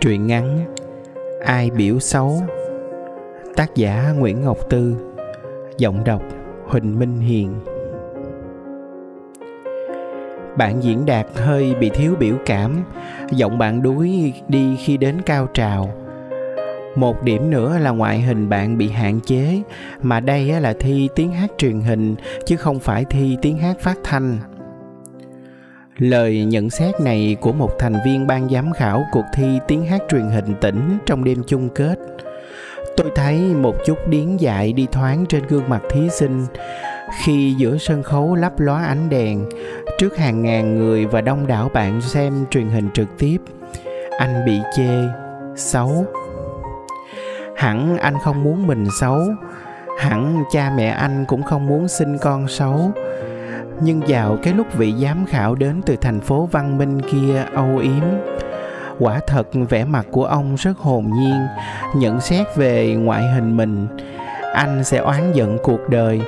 Truyện ngắn Ai biểu xấu, Tác giả Nguyễn Ngọc Tư, Giọng đọc Huỳnh Minh Hiền. Bạn diễn đạt hơi bị thiếu biểu cảm, Giọng bạn đuối đi khi đến cao trào. Một điểm nữa là ngoại hình bạn bị hạn chế, mà đây là thi tiếng hát truyền hình, chứ không phải thi tiếng hát phát thanh. Lời nhận xét này của một thành viên ban giám khảo cuộc thi tiếng hát truyền hình tỉnh trong đêm chung kết. Tôi thấy một chút điến dại đi thoáng trên gương mặt thí sinh khi giữa sân khấu lấp lóa ánh đèn trước hàng ngàn người và đông đảo bạn xem truyền hình trực tiếp. Anh bị chê, xấu. Hẳn anh không muốn mình xấu, hẳn cha mẹ anh cũng không muốn sinh con xấu nhưng vào cái lúc vị giám khảo đến từ thành phố văn minh kia âu yếm, quả thật vẻ mặt của ông rất hồn nhiên, nhận xét về ngoại hình mình. Anh sẽ oán giận cuộc đời,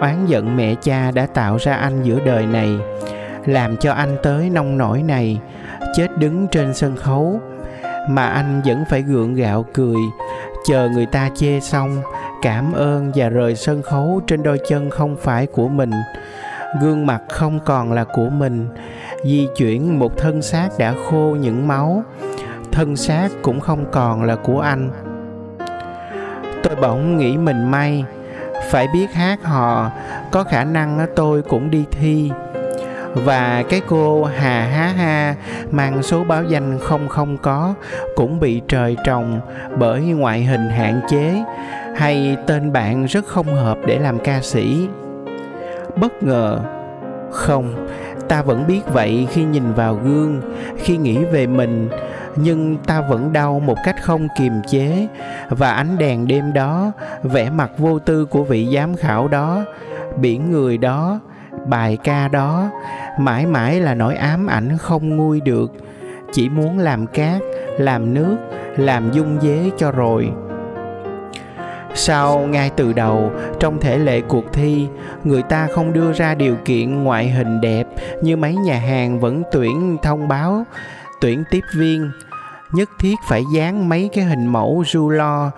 oán giận mẹ cha đã tạo ra anh giữa đời này, làm cho anh tới nông nổi này, chết đứng trên sân khấu. Mà anh vẫn phải gượng gạo cười, chờ người ta chê xong, cảm ơn và rời sân khấu trên đôi chân không phải của mình gương mặt không còn là của mình. Di chuyển một thân xác đã khô những máu. Thân xác cũng không còn là của anh. Tôi bỗng nghĩ mình may. Phải biết hát hò, có khả năng tôi cũng đi thi. Và cái cô hà há ha mang số báo danh không không có cũng bị trời trồng bởi ngoại hình hạn chế hay tên bạn rất không hợp để làm ca sĩ bất ngờ. Không, ta vẫn biết vậy khi nhìn vào gương, khi nghĩ về mình, nhưng ta vẫn đau một cách không kiềm chế. Và ánh đèn đêm đó, vẻ mặt vô tư của vị giám khảo đó, biển người đó, bài ca đó, mãi mãi là nỗi ám ảnh không nguôi được. Chỉ muốn làm cát, làm nước, làm dung dế cho rồi. Sao ngay từ đầu, trong thể lệ cuộc thi, người ta không đưa ra điều kiện ngoại hình đẹp như mấy nhà hàng vẫn tuyển thông báo, tuyển tiếp viên. Nhất thiết phải dán mấy cái hình mẫu du lo,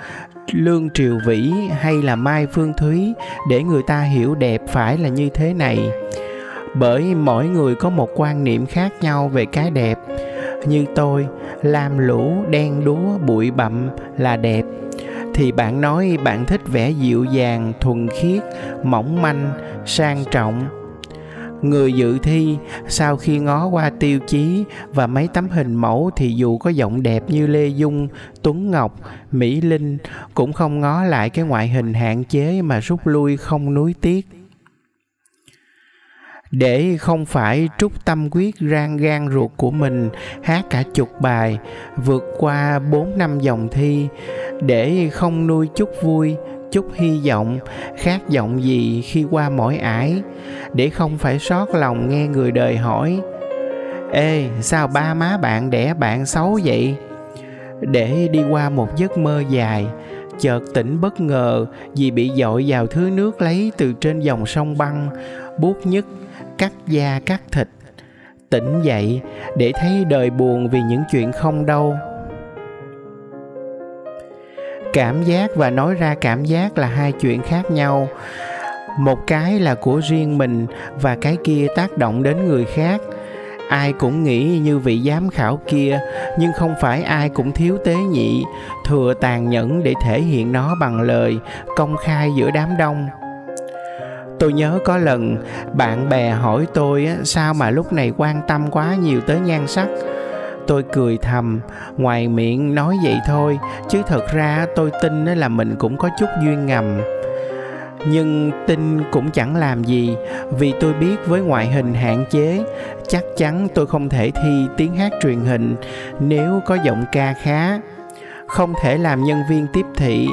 lương triều vĩ hay là mai phương thúy để người ta hiểu đẹp phải là như thế này. Bởi mỗi người có một quan niệm khác nhau về cái đẹp. Như tôi, lam lũ đen đúa bụi bặm là đẹp thì bạn nói bạn thích vẻ dịu dàng, thuần khiết, mỏng manh, sang trọng. Người dự thi, sau khi ngó qua tiêu chí và mấy tấm hình mẫu thì dù có giọng đẹp như lê dung, tuấn ngọc, mỹ linh, cũng không ngó lại cái ngoại hình hạn chế mà rút lui không nuối tiếc để không phải trút tâm quyết rang gan ruột của mình, hát cả chục bài, vượt qua bốn năm dòng thi. Để không nuôi chút vui, chút hy vọng, khát vọng gì khi qua mỗi ải. Để không phải sót lòng nghe người đời hỏi, ê, sao ba má bạn đẻ bạn xấu vậy? Để đi qua một giấc mơ dài chợt tỉnh bất ngờ vì bị dội vào thứ nước lấy từ trên dòng sông băng, buốt nhức cắt da cắt thịt. Tỉnh dậy để thấy đời buồn vì những chuyện không đâu. Cảm giác và nói ra cảm giác là hai chuyện khác nhau. Một cái là của riêng mình và cái kia tác động đến người khác ai cũng nghĩ như vị giám khảo kia, nhưng không phải ai cũng thiếu tế nhị. Thừa tàn nhẫn để thể hiện nó bằng lời, công khai giữa đám đông. Tôi nhớ có lần, bạn bè hỏi tôi sao mà lúc này quan tâm quá nhiều tới nhan sắc. Tôi cười thầm, ngoài miệng nói vậy thôi, chứ thật ra tôi tin là mình cũng có chút duyên ngầm nhưng tin cũng chẳng làm gì, vì tôi biết với ngoại hình hạn chế, chắc chắn tôi không thể thi tiếng hát truyền hình nếu có giọng ca khá. Không thể làm nhân viên tiếp thị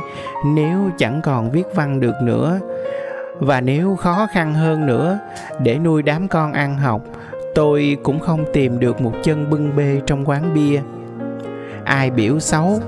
nếu chẳng còn viết văn được nữa. Và nếu khó khăn hơn nữa, để nuôi đám con ăn học, tôi cũng không tìm được một chân bưng bê trong quán bia. Ai biểu xấu?